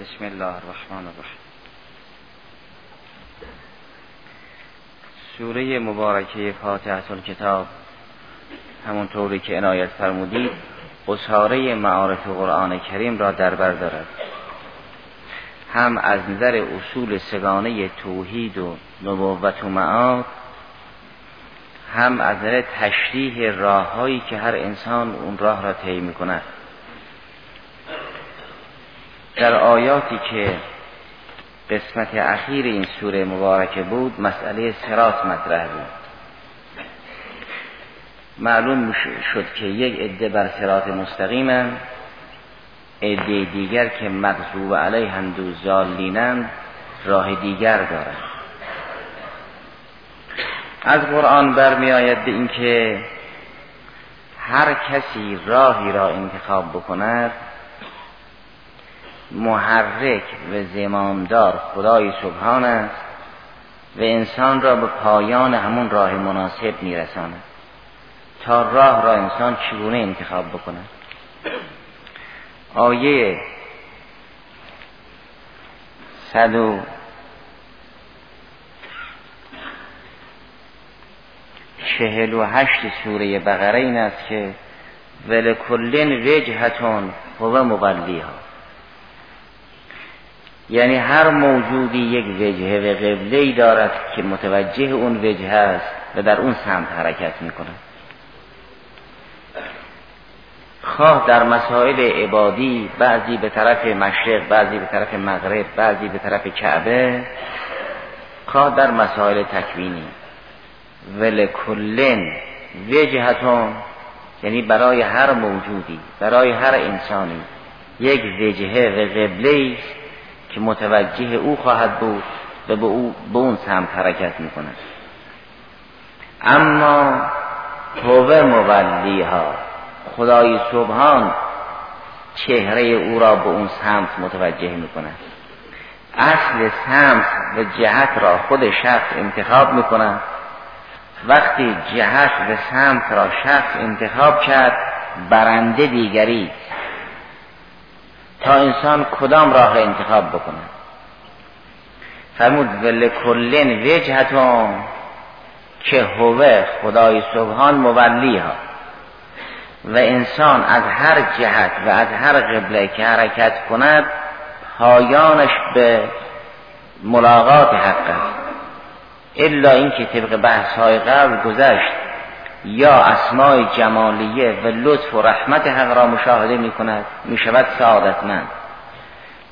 بسم الله الرحمن الرحیم. سوره مبارکه فاتحه کتاب همونطوری که عنایت فرمودید اصاره معارف قرآن کریم را در بر دارد. هم از نظر اصول سگانه توحید و نبوت و معاد هم از نظر تشریح راههایی که هر انسان اون راه را طی می‌کند. در آیاتی که قسمت اخیر این سوره مبارکه بود مسئله سرات مطرح بود. معلوم شد که یک عده بر سرات مستقیمند عده دیگر که مغضوب علیهند و زالینند راه دیگر دارند از قرآن برمیآید به اینکه هر کسی راهی را انتخاب بکند محرک و زمامدار خدای سبحان است و انسان را به پایان همون راه مناسب میرساند. تا راه را انسان چگونه انتخاب بکند؟ آیه صد و چهل و هشت سوره بقره این است که ولکلن وجهتون هو مقلیها یعنی هر موجودی یک وجهه و قبله ای دارد که متوجه اون وجه است و در اون سمت حرکت می کند خواه در مسائل عبادی بعضی به طرف مشرق بعضی به طرف مغرب بعضی به طرف کعبه خواه در مسائل تکوینی. ولکلن وجهتون یعنی برای هر موجودی برای هر انسانی یک وجهه و قبله که متوجه او خواهد بود و به, او به اون سمت حرکت می کند اما هو مولیها خدای سبحان چهره او را به اون سمت متوجه می کند اصل سمت و جهت را خود شخص انتخاب می کند وقتی جهت و سمت را شخص انتخاب کرد برنده دیگری تا انسان کدام راه را انتخاب بکنه؟ فرمود ولکلن وجهتون که هوه خدای سبحان مولی ها و انسان از هر جهت و از هر قبله که حرکت کند پایانش به ملاقات حق است. الا اینکه طبق بحث های قبل گذشت یا اسمای جمالیه و لطف و رحمت حق را مشاهده می کند می شود سعادتمند.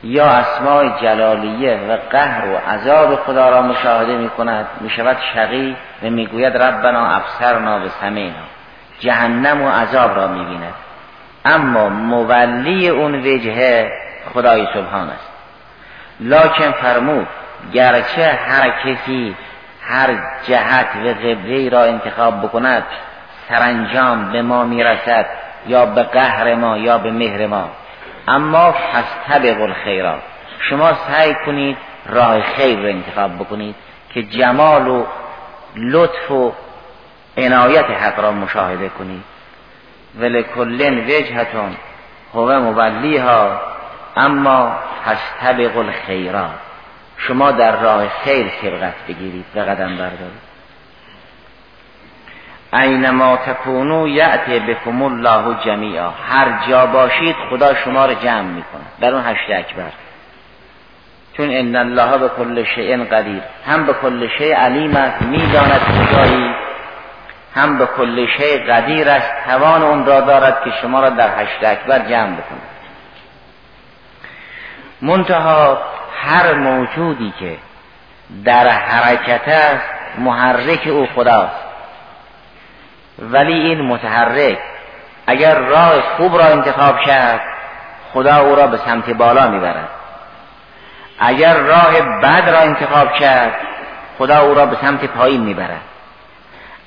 یا اسمای جلالیه و قهر و عذاب خدا را مشاهده می کند می شود شقی و می گوید ربنا افسرنا و سمینا. جهنم و عذاب را می بیند اما مولی اون وجهه خدای سبحان است. لاکن فرمود گرچه هر کسی هر جهت و قبله را انتخاب بکند سرانجام به ما می‌رسد یا به قهر ما یا به مهر ما. اما پس طبق الخیرات شما سعی کنید راه خیر را انتخاب بکنید که جمال و لطف و عنایت حق را مشاهده کنید. ولکلن وجهتون هو مولیها اما پس طبق الخیرات شما در راه خیر سرقت بگیرید و قدم بردارید. اینما تکونو یعتی بکم الله جمیعا. هر جا باشید خدا شما رو جمع می‌کنه در اون هشت اکبر. چون ان الله به کل شیء قدیر. هم به کل شیء علیم است می‌داند کجایی هم به کل شیء قدیر است توان اون را دارد که شما را در هشت اکبر جمع بکنه منتها هر موجودی که در حرکت است محرک او خداست. ولی این متحرک اگر راه خوب را انتخاب کرد خدا او را به سمت بالا می‌برد. اگر راه بد را انتخاب کرد خدا او را به سمت پایین می‌برد.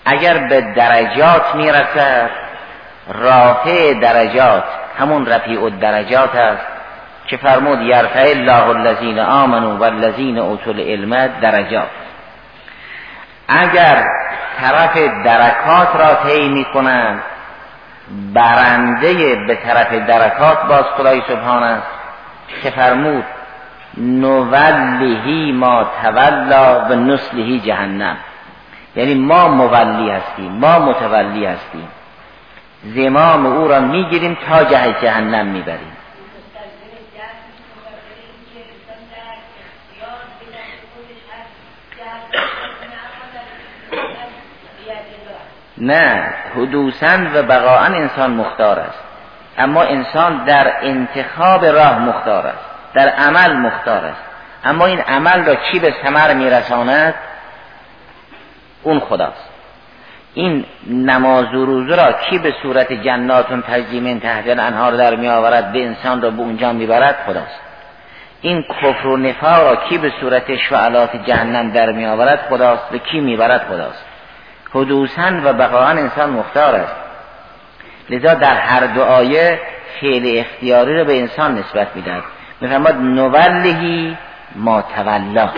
اگر به درجات می‌رسد رافع درجات همون رفیع درجات است. که فرمود یرفع الله الذین آمنوا والذین اوتوا العلم درجات. اگر طرف درکات را طی می کنند برنده به طرف درکات باز خدای سبحان است که فرمود نولهی ما تولا و نسلهی جهنم. یعنی ما مولی هستیم ما متولی هستیم. زمام او را می‌گیریم تا جه جهنم می‌بریم. نه حدوثا و بقاعا انسان مختار است. اما انسان در انتخاب راه مختار است در عمل مختار است. اما این عمل را کی به ثمر میرساند؟ اون خداست. این نماز و روزه را کی به صورت جناتون تجریم تحت انهار در می آورد به انسان را به اونجا می‌برد؟ خداست. این کفر و نفاق را کی به صورت شعلات جهنم در می آورد خداست. به کی می‌برد؟ خداست. حدوثا و بقاعا انسان مختار است. لذا در هر دو آیه فعل اختیاری را به انسان نسبت می‌دهد. میفرماد نولهی ما تولا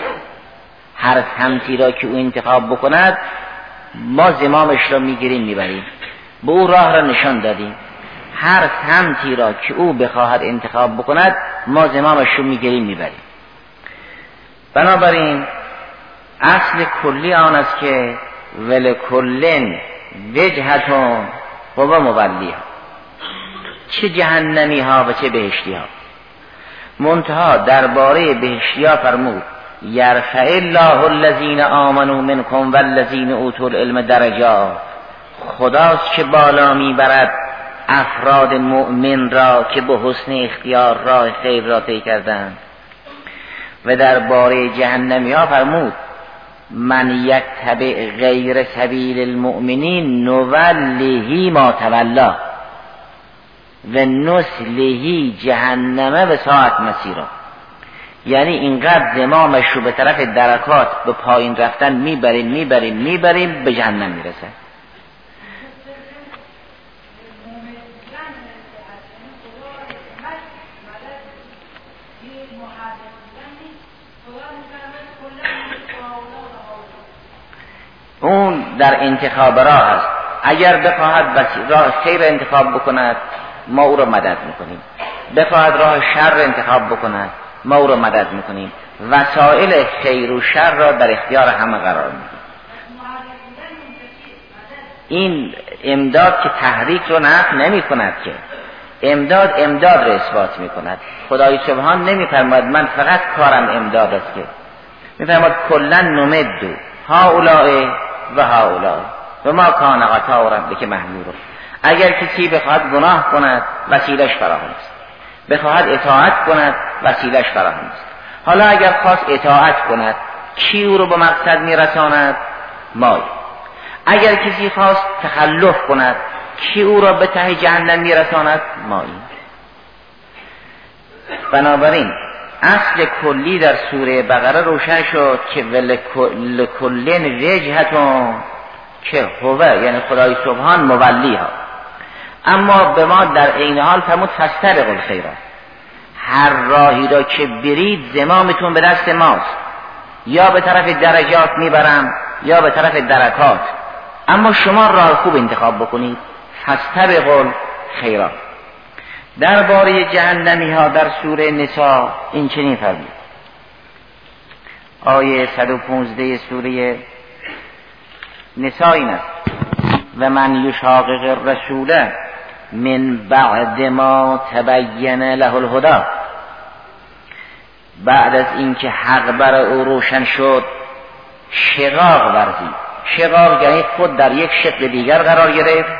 هر سمتی را که او انتخاب بکند ما زمامش را می‌گیریم می‌بریم. به او راه را نشان دادیم. هر سمتی را که او بخواهد انتخاب بکند ما زمامش رو می‌گیریم می‌بریم. بنابراین اصل کلی آن است که ولکلن وجهتون مولی ها چه جهنمی ها و چه بهشتی ها منتها درباره بهشتی ها فرمود یرفع الله الذین آمنوا منکم والذین اوتوا العلم درجات. خداست که بالا می‌برد افراد مؤمن را که به حسن اختیار راه خیر را طی کردند. و درباره جهنمی ها فرمود من یتبع غیر سبیل المؤمنین نولهی ما تولا و نسلهی جهنمه و ساعت مسیرا. یعنی اینقدر زمامش رو به طرف درکات به پایین رفتن می‌بریم می‌بریم می‌بریم به جهنم می‌رسه. اون در انتخاب راه است. اگر بخواهد راه خیر انتخاب بکند ما او را مدد می‌کنیم. بخواهد راه شر انتخاب بکند ما او را مدد می‌کنیم. وسایل خیر و شر را در اختیار همه قرار میدیم. این امداد که تحریک رو نفع نمی کند که. امداد امداد رو اثبات می کند خدای سبحان نمی فرماید من فقط کارم امداد است که. می فرماید کلن نمدو ها اولای و ها اولای و ما کان قطع ربک محمور اگر کسی بخواهد گناه کند وسیلش فراهم است. بخواهد اطاعت کند وسیلش فراهم است. حالا اگر خواست اطاعت کند کی او رو به مقصد میرساند؟ مای اگر کسی خواست تخلف کند کی او را به ته جهنم میرساند؟ مایی بنابراین اصل کلی در سوره بقره روشن شد که ولکلن وجهتون که هوه یعنی خدای سبحان مولی ها. اما به ما در عین حال فرمود فستر قل خیرات هر راهی را که برید زمامتون به دست ماست. یا به طرف درجات می‌برم یا به طرف درکات. اما شما راه خوب انتخاب بکنید. قل خیرات درباره جهنمی ها در سوره نسا این چنین فرمود. آیه 115 سوره نسا این است. و من یشاقق الرسول من بعد ما تبین له الهدا بعد از اینکه حق بر او روشن شد شقاق ورزید. شقاق یعنی خود در یک شکل دیگر قرار گرفت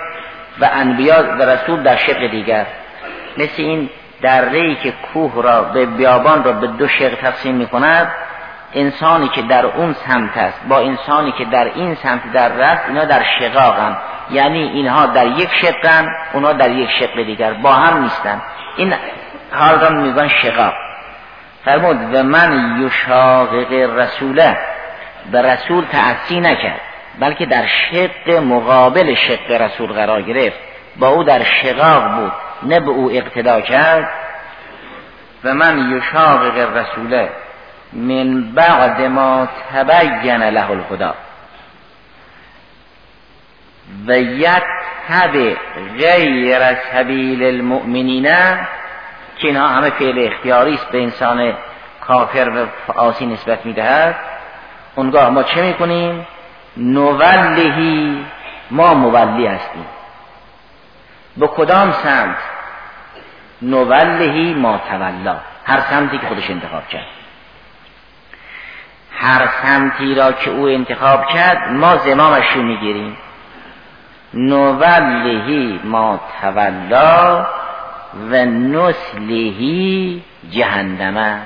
و انبیا و رسول در شکل دیگر. مثل این دره که کوه را به بیابان را به دو شق تقسیم می کند انسانی که در اون سمت است با انسانی که در این سمت در رست اینا در شقاقن. یعنی اینها در یک شقن اونا در یک شق دیگر با هم نیستن. این حال را میگن شقاق. فرمود و من یشاقق رسوله. به رسول تأثی نکرد بلکه در شق مقابل شق رسول قرار گرفت. با او در شقاق بود. نه به او اقتدا کرد و من یشاقق رسوله من بعد ما تبین له الهدا و یتبع غیر سبیل المؤمنین که اینها همه فعل اختیاری است به انسان کافر و آسی نسبت می‌دهد. اونگاه ما چه می‌کنیم؟ نولهی ما مولی هستیم. به کدام سمت؟ نولهی ما تولا. هر سمتی که خودش انتخاب کرد. هر سمتی را که او انتخاب کرد ما زمامش رو می‌گیریم. نولهی ما تولا و نسلهی جهنمه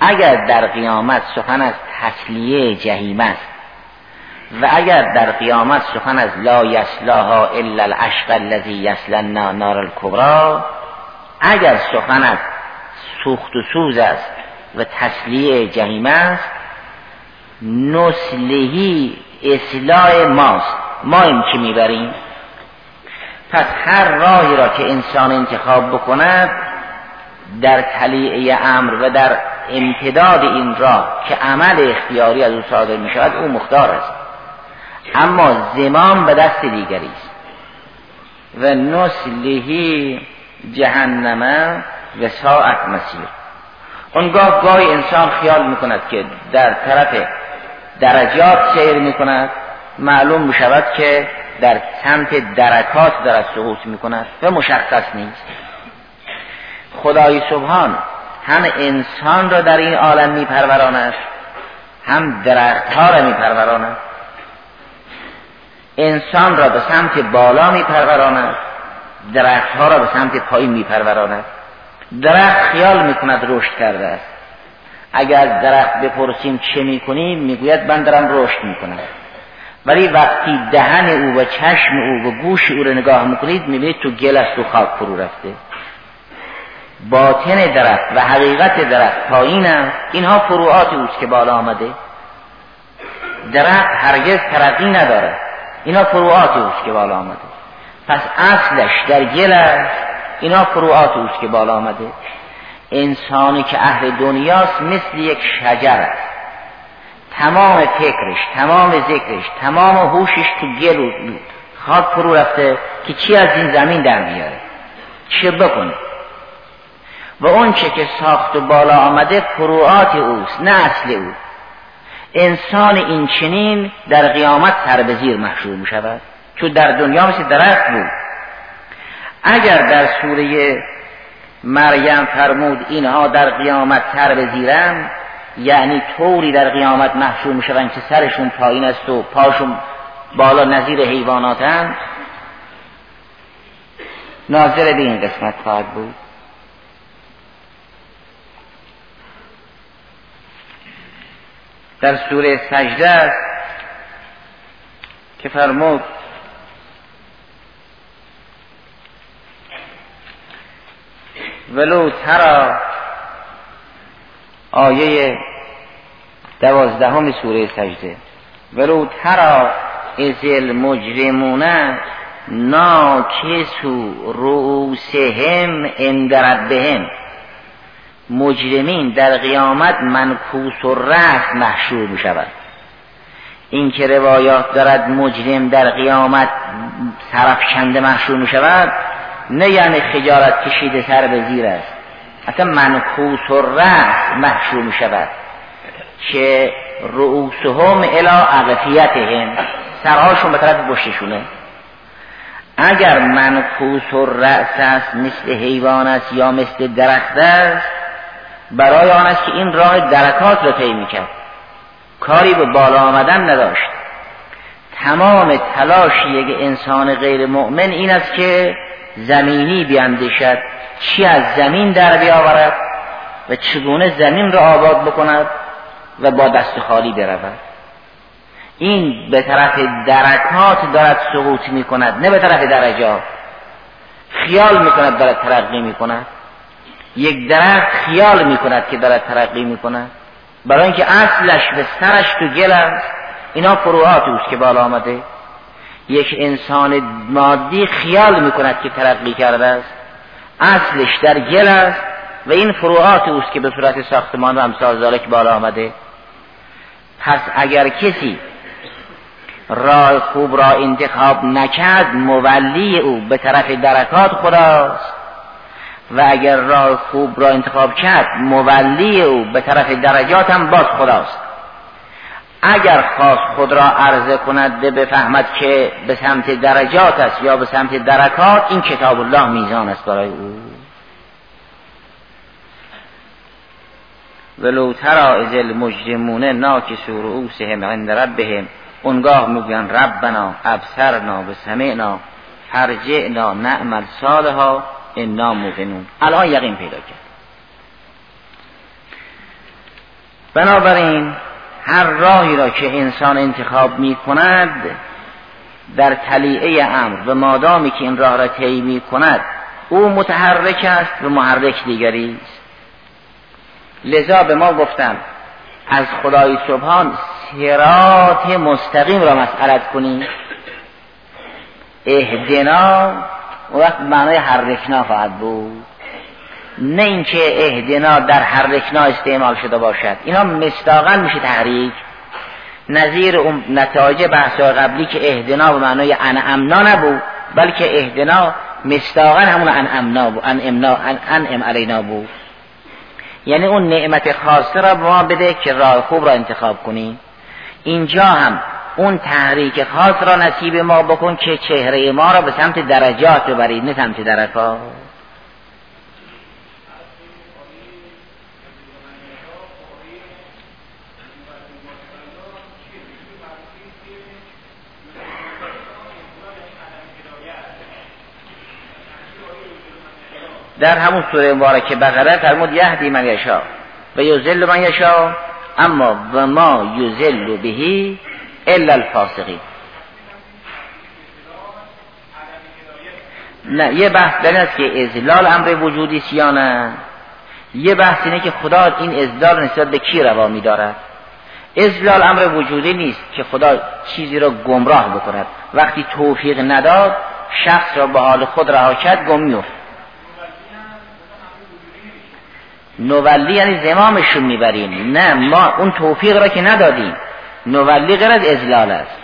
اگر در قیامت سخن از تسلیه جهیم است و اگر در قیامت سخن از لا یسلاها الا الاشق الذی یسلنا نار الکبرا اگر سخن از سوخت و سوز است و تسلیه جهیم است نسلهی اصلاح ماست. ما این که می‌بریم؟ پس هر راهی را که انسان انتخاب بکند در تلیعه امر و در امتداد این راه که عمل اختیاری از او صادر می شود او مختار است. اما زمام به دست دیگری است. و نسلهی جهنمه و ساعت مسیر. اونگاه گاهی انسان خیال می کند که در طرف درجات سیر می کند معلوم می شود که در سمت درکات دارد سقوط می کند و مشخص نیست. خدای سبحان هم انسان را در این عالم می پروراند هم درختها را می پروراند انسان را به سمت بالا می پروراند درختها را به سمت پایین می پروراند درخت خیال می کند رشد کرده است. اگر درخت بپرسیم چه می کنیم می‌گوید من دارم رشد می کنم ولی وقتی دهن او و چشم او و گوش او رو نگاه می‌کنید می‌بینید تو گل است و خاک فرو رفته. باطن درخت و حقیقت درخت پایین است. اینها فروعات اوست که بالا آمده. درخت هرگز ترقی نداره اینا فروعات اوست که بالا آمده. پس اصلش در گل است. اینا فروعات اوست که بالا آمده. انسانی که اهل دنیاست مثل یک شجر است. تمام فکرش تمام ذکرش تمام هوشش تو گل و خاک فرو رفته که چی از این زمین در بیاره چه بکنه؟ و اون چه که ساخت و بالا آمده فروعات اوست نه اصل او انسان این چنین در قیامت سر به زیر محشور می شود. چون در دنیا مثل درخت بود. اگر در سوره مریم فرمود اینها در قیامت زیرن یعنی طوری در قیامت محشور می شوند که سرشون پایین است و پاشون بالا نظیر حیواناتن. ناظر به این قسمت خواهد بود. در سوره سجده است که فرمود ولو ترا آیه دوازدهم سوره سجده ولو ترا از المجرمون ناکسو رؤوسهم عند ربهم. مجرمین در قیامت منکوس و رأس محشور می شود این که روایات دارد مجرم در قیامت سرفکنده محشور می شود نه یعنی خجارت کشیده سر به زیر است. اصلا منکوس و رأس محشور می شود که رؤوسهم الا عقفیتهم سرهاشون به طرف بشتشونه اگر منکوس و رأس است مثل حیوان است یا مثل درخت است برای آن است که این راه درکات را طی می‌کرد. کاری به بالا آمدن نداشت. تمام تلاش یک انسان غیر مؤمن این است که زمینی بیاندیشد چی از زمین در بیاورد و چگونه زمین را آباد بکند و با دست خالی برود. این به طرف درکات دارد سقوط می کند نه به طرف درجات. خیال می کند دارد ترقی می کند یک درخت خیال می کند که دارد ترقی می کند برای اینکه اصلش به سرش تو گل است اینا فروعات اوست که بالا آمده. یک انسان مادی خیال می کند که ترقی کرده است. اصلش در گل است و این فروعات اوست که به صورت ساختمان و امثال که بالا آمده. پس اگر کسی راه خوب را انتخاب نکرد مولی او به طرف درکات خداست. و اگر راه خوب را انتخاب کرد مولی او به طرف درجات هم باز خداست. اگر خواست خود را عرضه کند به بفهمد که به سمت درجات است یا به سمت درکات این کتاب الله میزان است برای او. ولو ترا از المجرمون ناکسو رؤوسهم عند ربهم اونگاه میگن ربنا ابصرنا و سمعنا فرجعنا نعمل صالحا. انا موقنون. الان یقین پیدا کرد. بنابراین هر راهی را که انسان انتخاب می کند در تلیعه امر و مادامی که این راه را طی می کند او متحرک است و محرک دیگری است. لذا به ما گفتم از خدای سبحان سرات مستقیم را مسئلت کنیم اهدنا وقت معنای حرکنا خواهد بود. نه اینکه اهدنا در حرکنا استعمال شده باشد. اینا مستاقا میشه تحریک. نظیر اون نتایج بحث قبلی که اهدنا به معنای انعمنا نبود بلکه اهدنا مستاقا همون انعمنا بود انعمنا انعم علینا بود. یعنی اون نعمت خاصه را به ما بده که راه خوب را انتخاب کنیم. اینجا هم اون تحریک خاص را نصیب ما بکن که چهره ما را به سمت درجات ببرید نه سمت درکات در همون سوره مبارکه بقره فرمود یهدی من یشا و یزل من یشا اما و ما یزل بهی الا الفاسقین نه یه بحث در است که ازلال امر وجودی سیانه یه بحث اینه که خدا این ازلال نسبت به کی روا میدارد؟ ازلال امر وجودی نیست که خدا چیزی را گمراه بکند. وقتی توفیق نداد شخص را به حال خود رها کرد گم میفت نولی یعنی زمامشون می‌بریم. نه ما اون توفیق را که ندادیم. نولی غیر از ازلال است.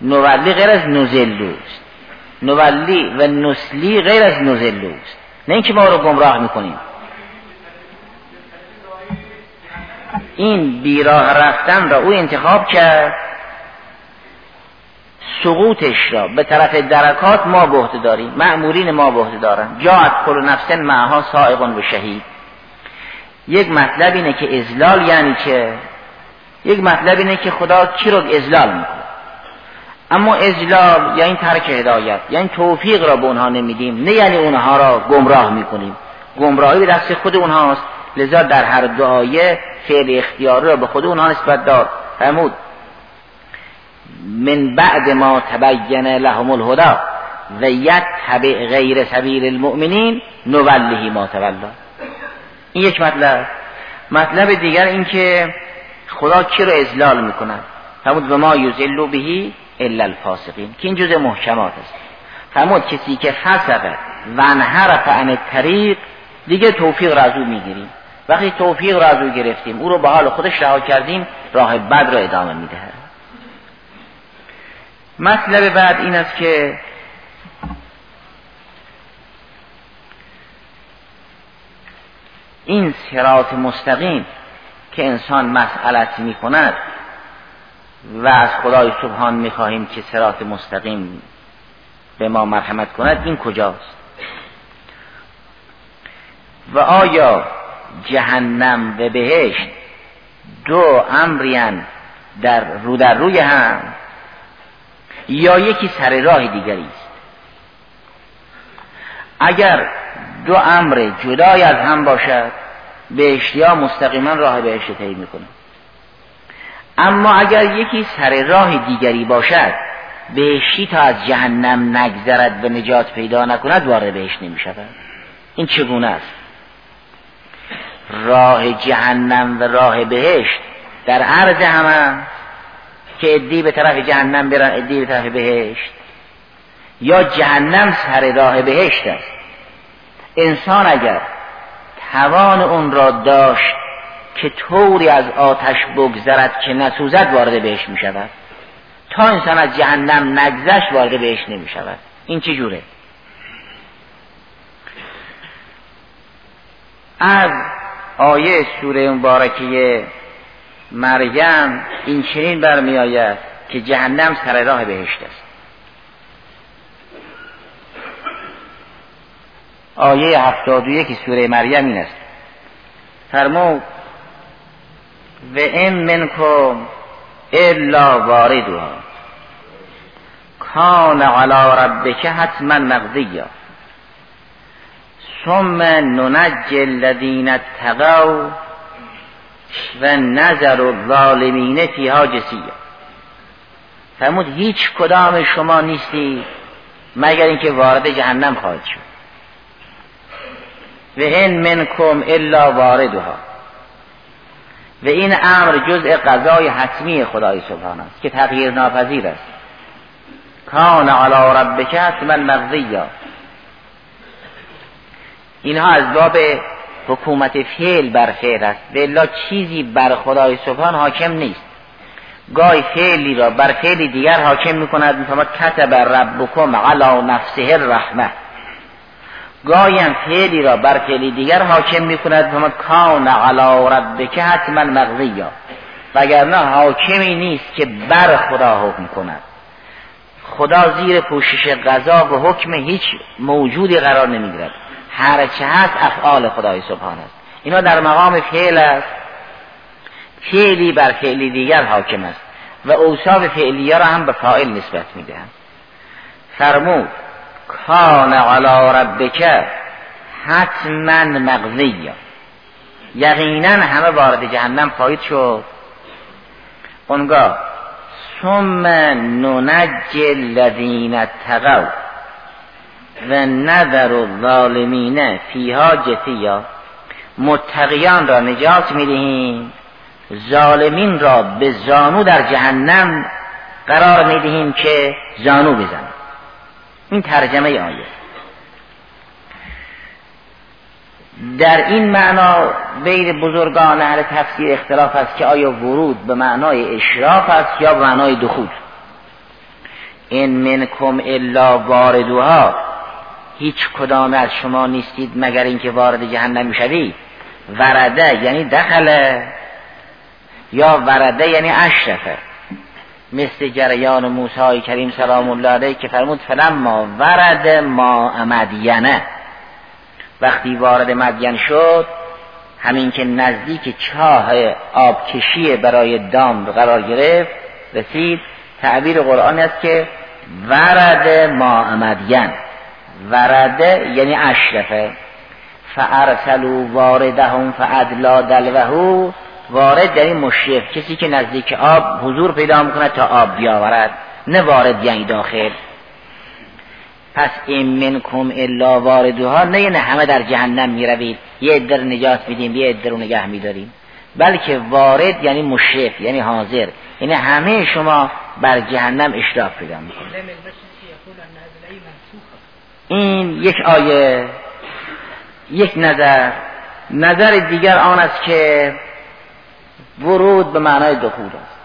نولی غیر از نزلوست نولی و نسلی غیر از نزلوست نه اینکه ما رو گمراه می‌کنیم. این بیراه رفتن را او انتخاب کرد. سقوطش را به طرف درکات ما بهت داریم. معمورین ما بهت دارن. جاعت کل نفس معها سائقون و شهید. یک مطلب اینه که ازلال یعنی چه؟ یک مطلب اینه که خدا کی رو ازلال می‌کنه. اما ازلال یعنی ترک هدایت یعنی توفیق را به اونها نمیدیم نه یعنی اونها را گمراه می‌کنیم. گمراهی به دست خود اونهاست لذا در هر دعایه فعل اختیاری را به خود اونها نسبت داد فرمود من بعد ما تبین لهم الهدا و یتبع غیر سبیل المؤمنین نولهی ما تولا این یک مطلب. مطلب دیگر این که خدا کی رو ازلال می‌کند؟ فرمود و ما یزلو بهی الا الفاسقین. که این جزء محکمات است. فرمود کسی که فسقه و انحرف عن طریق دیگه توفیق را از او می‌گیریم. وقتی توفیق را از او گرفتیم او رو به حال خودش رها کردیم راه بد را ادامه می‌دهد. مطلب بعد این است که این سرات مستقیم که انسان مسئلت می کند و از خدای سبحان می خواهیم که سرات مستقیم به ما مرحمت کند این کجاست؟ و آیا جهنم و بهشت دو امریان در رو در روی هم یا یکی سر راه دیگری است؟ اگر دو امر جدای از هم باشد بهشتی ها مستقیما راه بهشت طی می‌کنه. اما اگر یکی سر راه دیگری باشد بهشتی تا از جهنم نگذرد و نجات پیدا نکند وارد بهشت نمی شود این چگونه است؟ راه جهنم و راه بهشت در عرض همه که ادی به طرف جهنم برن ادی به طرف بهشت. یا جهنم سر راه بهشت است. انسان اگر توان اون را داشت که طوری از آتش بگذرد که نسوزد وارد بهش می شود تا انسان از جهنم نگذشت وارد بهش نمی شود این چه جوره؟ از آیه سوره مبارکه مریم این چنین برمی آید که جهنم سر راه بهشت است. آیه هفتاد و یکی سوره مریم این است. فرمود و این منکم الا واردها. کان علی ربک حتما مقضیا. ثم ننج الذین اتقوا و نظر الظالمین فیها جسیه فرمود هیچ کدام شما نیستی مگر اینکه وارد جهنم خواهد شد. و این منکم الا واردها. و این امر جزء قضای حتمی خدای سبحان است که تغییر ناپذیر است. کان علی ربک حتما مقضیا اینها از باب حکومت فعل بر فعل است. بلا چیزی بر خدای سبحان حاکم نیست. گاهی فعلی را بر فعلی دیگر حاکم می‌کند. میفرماد کتب ربکم علی نفسه الرحمه. گاهی هم فعلی را بر فعلی دیگر حاکم می‌کند میفرماد کان علی ربک حتما مقضیا وگرنه حاکمی نیست که بر خدا حکم کند. خدا زیر پوشش قضا و حکم هیچ موجودی قرار نمی‌گیرد. هر چه هست افعال خدای سبحان است. اینا در مقام فعل است. فعلی بر فعلی دیگر حاکم است. و اوصاف فعلی را هم به فاعل نسبت می‌دهند. فرمود کان علی ربک حتما مقضی یقینا همه وارد جهنم خواهید شد. اونگاه ثم ننج الذین اتقوا و نظر الظالمین فیها جثیا. متقیان را نجات می‌دهیم. ظالمین را به زانو در جهنم قرار می‌دهیم که زانو بزن این ترجمه آیه. در این معنا بین بزرگان اهل تفسیر اختلاف است که آیا ورود به معنای اشراف است یا به معنای دخول. این منکم الا واردوها هیچ کدام از شما نیستید مگر اینکه وارد جهنم می‌شوید ورده یعنی دخله یا ورده یعنی اشرفه. مثل جریان موسی کریم سلام الله علیه که فرمود فلما ورد ما مدینه وقتی وارد مدین شد همین که نزدیک چاه آبکشی برای دام قرار گرفت رسید. تعبیر قرآن است که ورد ما مدین. ورده یعنی اشرفه. فارسلوا واردهم فادلا دلوهو وارد یعنی مشرف کسی که نزدیک آب حضور پیدا می‌کنه تا آب بیاورد. نه وارد یعنی داخل. پس این منکم الا واردوها نه یعنی همه در جهنم می‌روید. یه عده نجات میدیم یه عده رو نگه میداریم. بلکه وارد یعنی مشرف یعنی حاضر. یعنی همه شما بر جهنم اشراف پیدا می‌کنید. این یک آیه یک نظر. نظر دیگر آن است که ورود به معنای دخول است.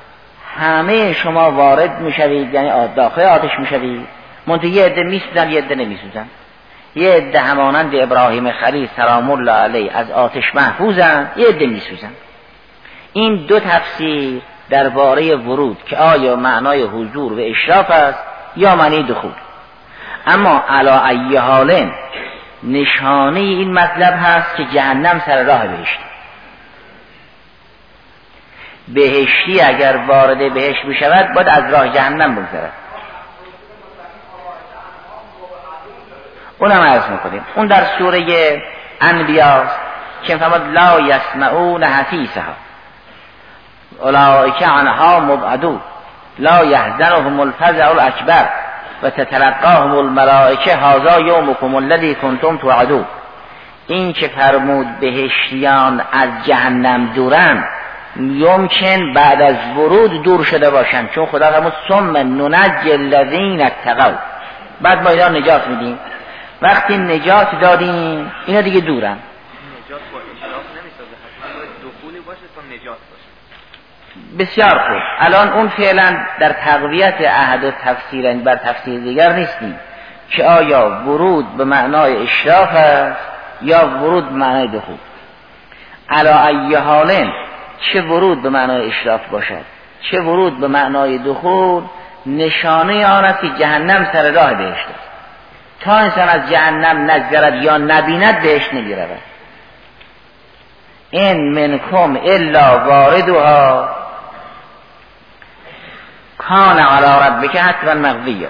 همه شما وارد می‌شوید یعنی داخل آتش می‌شوید. منتها یه عده میسوزن یه عده نمیسوزن یه عده همانند ابراهیم خلیل سلام الله علیه از آتش محفوظن یه عده میسوزن. این دو تفسیر درباره ورود که آیا معنای حضور و اشراف است یا معنی دخول. اما علا ای حال نشانه این مطلب هست که جهنم سر راه بهشت بهشتی اگر وارد بهشت بشود باید از راه جهنم بگذرد. اونم عرض می‌کنیم. اون در سوره انبیاست که فرماد لا یسمعون حفیظها اولئک عنها مبعدون. لا یحزنهم الفزع الاکبر و تتلقاهم الملائکه هذا یومکم الذی کنتم توعدون. این که فرمود بهشتیان از جهنم دورن یمکن بعد از ورود دور شده باشن چون خدا فرمود ثم ننج الذین اتقوا. بعد ما اینا نجات میدیم. وقتی نجات دادیم اینا دیگه دورن. نجات با باشه تا نجات بسیار خوب. الان اون فعلا در تقویت عهد و تفسیر بر تفسیر دیگر نیستیم. که آیا ورود به معنای اشراف است یا ورود به معنای دخول علا ای حالن چه ورود به معنای اشراف باشد؟ چه ورود به معنای دخول؟ نشانه آن است که جهنم سر راه بهشت است. تا انسان از جهنم نگذرد یا نبیند بهش نمی‌رود. این منکم الا واردها. کان علی ربک حتما مقضیه.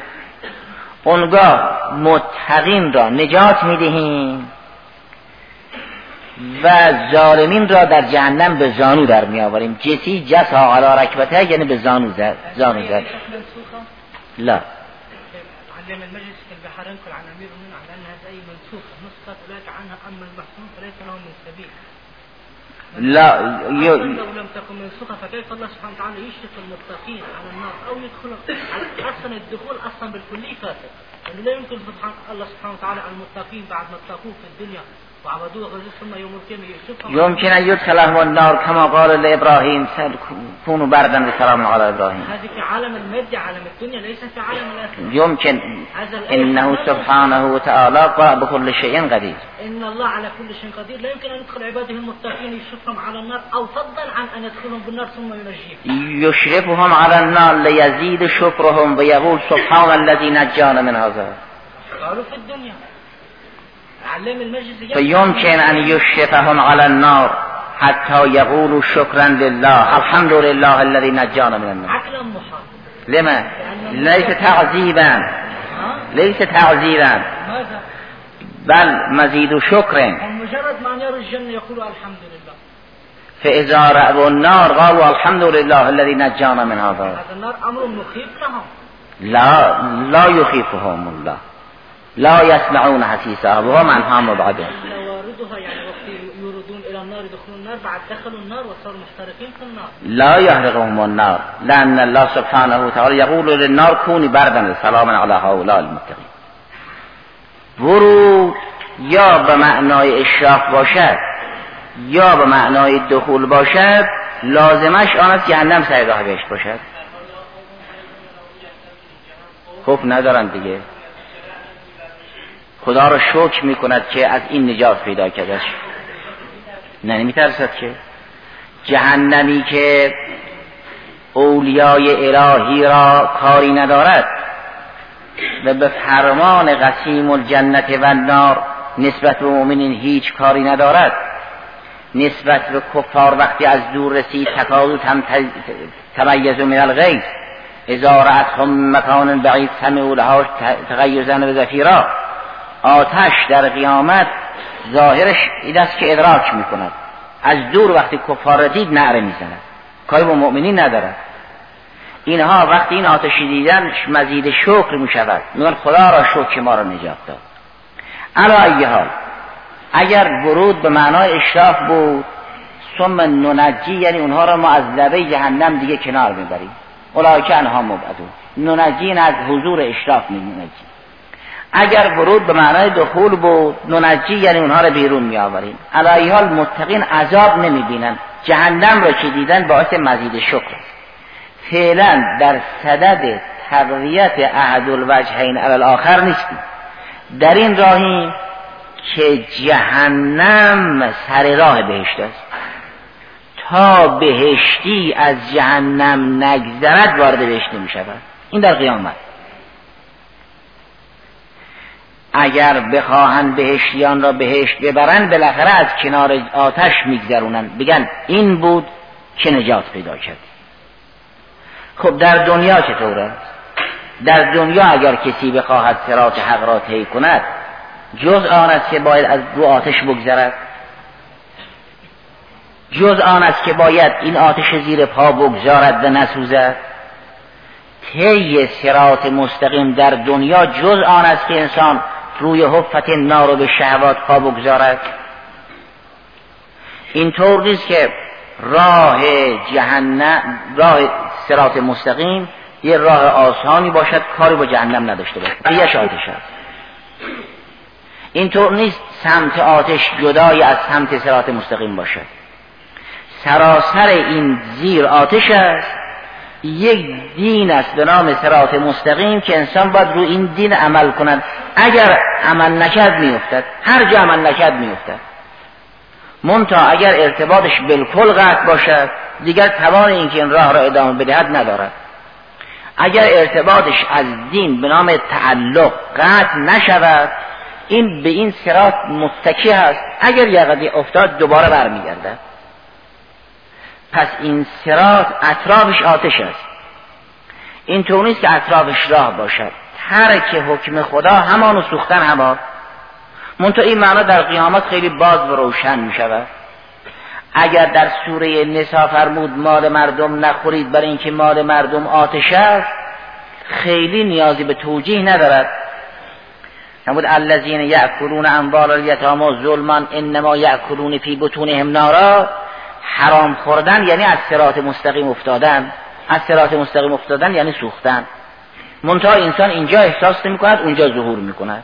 اونگاه متقین را نجات می‌دهیم. و ظالمین را در جهنم به زانو در می آوریم. جسی جسا علی رکبته یعنی به زانو زد زانو زد. لا. علم المجلس البحرين قل عن امير المؤمنين على انها زي منسوخه نسخت اولئك عنها اما المحسون فليس لهم من سبيل لا يو لم تكن منسوخه فكيف الله سبحانه وتعالى يشرك المتقين على النار أو يدخلهم أصلا الدخول أصلا بالكلي فاسد. يعني لا يمكن الله سبحانه وتعالى المتقين بعد ما اتقوه في الدنيا يمكن أن يدخلهم النار كما قال لإبراهيم كونوا بردا وسلاما على إبراهيم. هذه في عالم المادة عالم الدنيا ليس في عالم الآخرة. يمكن. إنه سبحانه وتعالى بكل شيء قدير. إن الله على كل شيء قدير. لا يمكن أن يدخل عباده المتقين يشرفهم على النار أو فضلا عن أن يدخلهم بالنار ثم ينجيهم. يشرفهم على النار ليزيد شكرهم ويقول سبحان الذي نجانا من هذا. قالوا في الدنيا. فيمكن أن يشرفهم على النار حتى يقولوا شكرا لله. الحمد لله الذي نجانا من النار. لما ليس تعذيبا. ليس تعذيبا. بل مزيد شكر مجرد ما يرى الجنة يقولوا الحمد لله فإذا رأوا النار قالوا الحمد لله الذي نجانا من هذا. هذا النار أمر مخيف لهم. لا لا يخيفهم الله. لا يسمعون حسيسها وهو منها مبعده لا يحرقهم النار. لأن الله سبحانه وتعالى يقول للنار كوني بردا سلاما على هؤلاء المتقين. ورود یا به معنای اشراف باشد یا به معنای دخول باشد لازمش آن است جهنم سرگاه بهشت باشد. خب ندارن دیگه. خدا را شکر می کند که از این نجات پیدا کردش نه نمی ترسد که. جهنمی که اولیای الهی را کاری ندارد و به فرمان قسیم الجنت و نار نسبت به مؤمنین هیچ کاری ندارد. نسبت به کفار وقتی از دور رسید تکادو تم تمیز من الغیظ. اذا رأتهم مکان بعید سمعوا لها تغیزن و زفیرا. آتش در قیامت ظاهرش این است که ادراک می کند از دور وقتی کفار دید نعره می‌زند. کاری با مؤمنین ندارد. اینها وقتی این آتشی دیدن مزید شکر می شود میگن خدا را شکر ما را نجات داد. علا ای حال اگر ورود به معنای اشراف بود ثم ننجی یعنی اونها را ما از لبه جهنم دیگه کنار می‌بریم. که انها مبعدون. ننجی از حضور اشراف می ننجی اگر ورود به معنای دخول بود ننجی یعنی اونها رو بیرون می آوریم علایی حال متقین عذاب نمی بینن جهنم را که دیدن باعث مزید شکر. فعلا در صدد تقویت احد الوجهین علی آخر نیستیم. در این راهی که جهنم سر راه بهشت است. تا بهشتی از جهنم نگذرد وارد بهشت نمی شود این در قیامت. اگر بخواهند بهشتیان را بهشت ببرند بالاخره از کنار آتش میگذرونند. بگن این بود که نجات پیدا کرد. خب در دنیا چطوره؟ در دنیا اگر کسی بخواهد سرات حق را طی کند جز آن است که باید از دو آتش بگذرد؟ جز آن است که باید این آتش زیر پا بگذارد و نسوزد؟ طی سرات مستقیم در دنیا جز آن است که انسان روی حفت نار به شهوات پا بگذارد. اینطور نیست که راه جهنم راه سرات مستقیم یه راه آسانی باشد کاری با جهنم نداشته باشه یه آتش است اینطور نیست سمت آتش جدای از سمت سرات مستقیم باشد. سراسر این زیر آتش است. یک دین است به نام سرات مستقیم که انسان باید رو این دین عمل کند. اگر عمل نکرد میافتد. هر جا عمل نکرد میافتد. منتها اگر ارتباطش بالکل قطع باشد دیگر توان اینکه این راه را ادامه بدهد ندارد. اگر ارتباطش از دین به نام تعلق قطع نشود این به این سرات متکی هست. اگر یقدی افتاد دوباره برمیگردد. پس این سرات اطرافش آتش است. این طور نیست که اطرافش راه باشد. ترک حکم خدا همان و سوختن همان منتها این معنا در قیامت خیلی باز و روشن می شود اگر در سوره نسا فرمود مال مردم نخورید برای اینکه مال مردم آتش است خیلی نیازی به توجیه ندارد. فرمود الذین یأکلون اموال الیتاما ظلما انما یأکلون فی بطونهم نارا. حرام خوردن یعنی از صراط مستقیم افتادن. از صراط مستقیم افتادن یعنی سوختن. منتها انسان اینجا احساس نمی کند اونجا ظهور می کند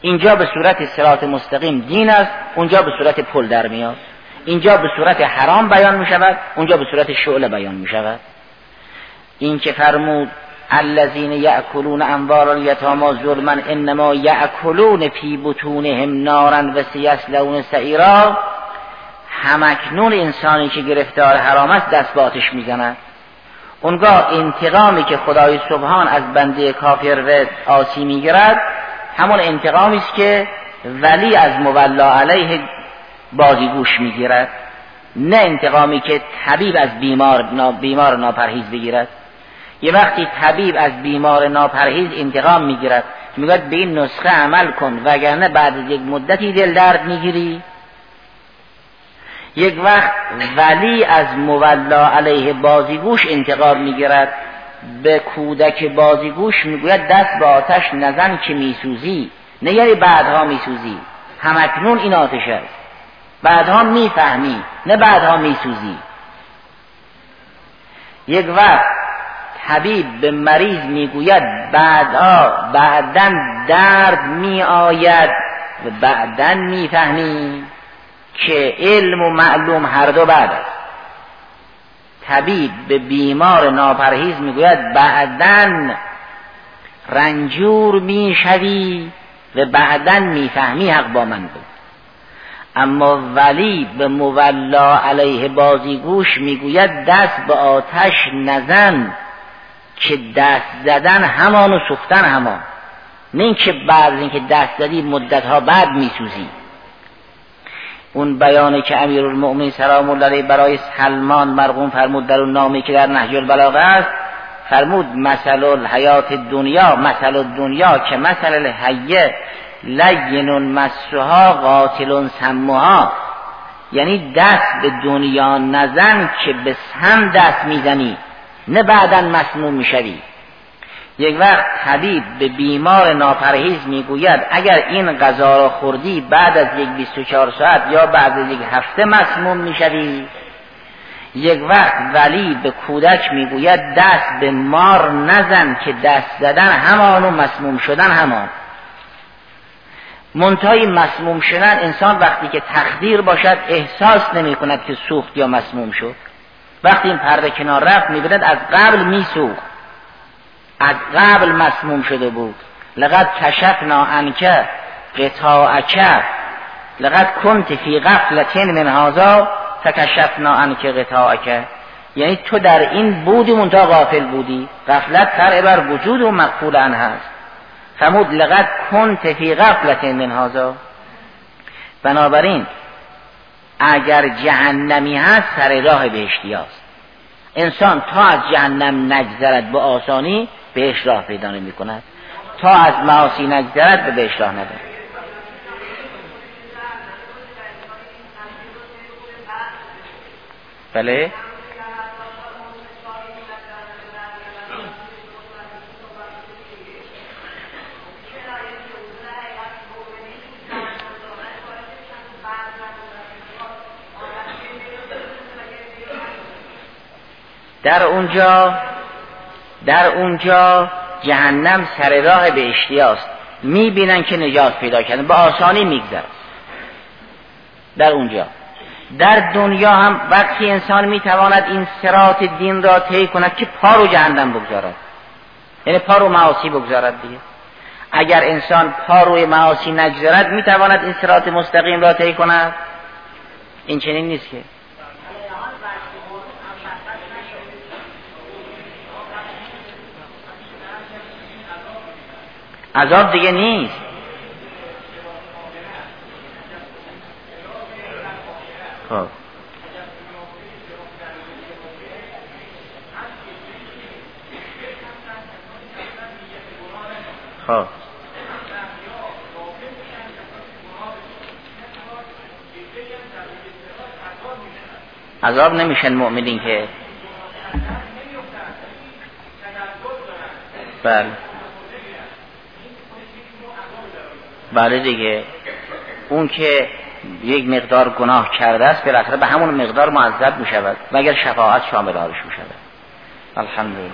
اینجا به صورت صراط مستقیم دین است اونجا به صورت پل در میاد. اینجا به صورت حرام بیان می شود اونجا به صورت شعله بیان می شود این که فرمود الذین یأکلون اموال الیتاما ظلما انما یأکلون فی بطونهم نارا و سیسلون سعیرا همکنون انسانی که گرفتار حرام است دست به آتش می‌زند اونگاه انتقامی که خدای سبحان از بنده کافر و آسی می‌گیرد همون انتقامی است که ولی از مولا علیه بازیگوش می‌گیرد. نه انتقامی که طبیب از بیمار, بیمار ناپرهیز بگیرد. یه وقتی طبیب از بیمار ناپرهیز انتقام می‌گیرد می‌گوید به این نسخه عمل کن وگرنه بعد از یک مدتی دل درد می‌گیری. یک وقت ولی از مولا علیه بازیگوش انتقام می‌گیرد. به کودک بازیگوش می‌گوید دست به آتش نزن که میسوزی. نه یعنی بعدها میسوزی. همکنون این آتش است. بعدها می‌فهمی نه بعدها میسوزی. یک وقت طبیب به مریض می‌گوید بعدا بعدا درد می آید و بعدا می‌فهمی. که علم و معلوم هر دو بعد است. طبیب به بیمار ناپرهیز می‌گوید بعدا رنجور می‌شوی و بعدا می‌فهمی حق با من بود. اما ولی به مولا علیه بازیگوش می‌گوید دست به آتش نزن که دست زدن همان و سوختن همان. نه اینکه بعد اینکه دست زدی مدت ها بعد میسوزی. اون بیانی که امیر المؤمنین سلام الله برای سلمان مرغوم فرمود در اون نامی که در نهج البلاغه است فرمود مثل الحیات دنیا مثل دنیا که مثل الحیه لین مسوها قاتل سموها. یعنی دست به دنیا نزن که به سم دست می‌زنی. نه بعدا مسموم می‌شوی. یک وقت طبیب به بیمار ناپرهیز می‌گوید اگر این غذا را خوردی بعد از یک 24 ساعت یا بعد از یک هفته مسموم می‌شوی. یک وقت ولی به کودک می‌گوید دست به مار نزن که دست زدن همان و مسموم شدن همان. منتهای مسموم شدن انسان وقتی که تقدیر باشد احساس نمی کند که سوخت یا مسموم شد. وقتی این پرده کنار رفت می‌بیند از قبل میسوخت. از قبل مسموم شده بود. لقد کشفنا عنک قطاعک لقد کنت فی غفلت من هذا فکشفنا عنک قطاعک یعنی تو در این بودی منتها غافل بودی. غفلت تر بر وجود و مقفول عنه هست. فمود لقد کنت فی غفلت من هذا. بنابراین اگر جهنمی هست سر راه بهشتی هست انسان تا از جهنم نگذرد به آسانی بهش راه پیدا نمی کند. تا از معاصی نگذرد به بهش راه ندارد بله؟ در اونجا در اونجا جهنم سر راه به اشتیاست. می‌بینن که نجات پیدا کردن. با آسانی میگذر در اونجا. در دنیا هم وقتی انسان می‌تواند این سرات دین را طی کند که پا رو جهنم بگذارد. یعنی پا رو معاصی بگذارد دیگه. اگر انسان پا روی معاصی نگذارد می‌تواند این سرات مستقیم را طی کند. این چنین نیست که. عذاب دیگه نیست. خب. خب. عذاب نمیشن مؤمنین که. بله. بله دیگه. اون که یک مقدار گناه کرده است بالاخره به همون مقدار معذب می شود مگر شفاعت شامل آرش می شود الحمدلله.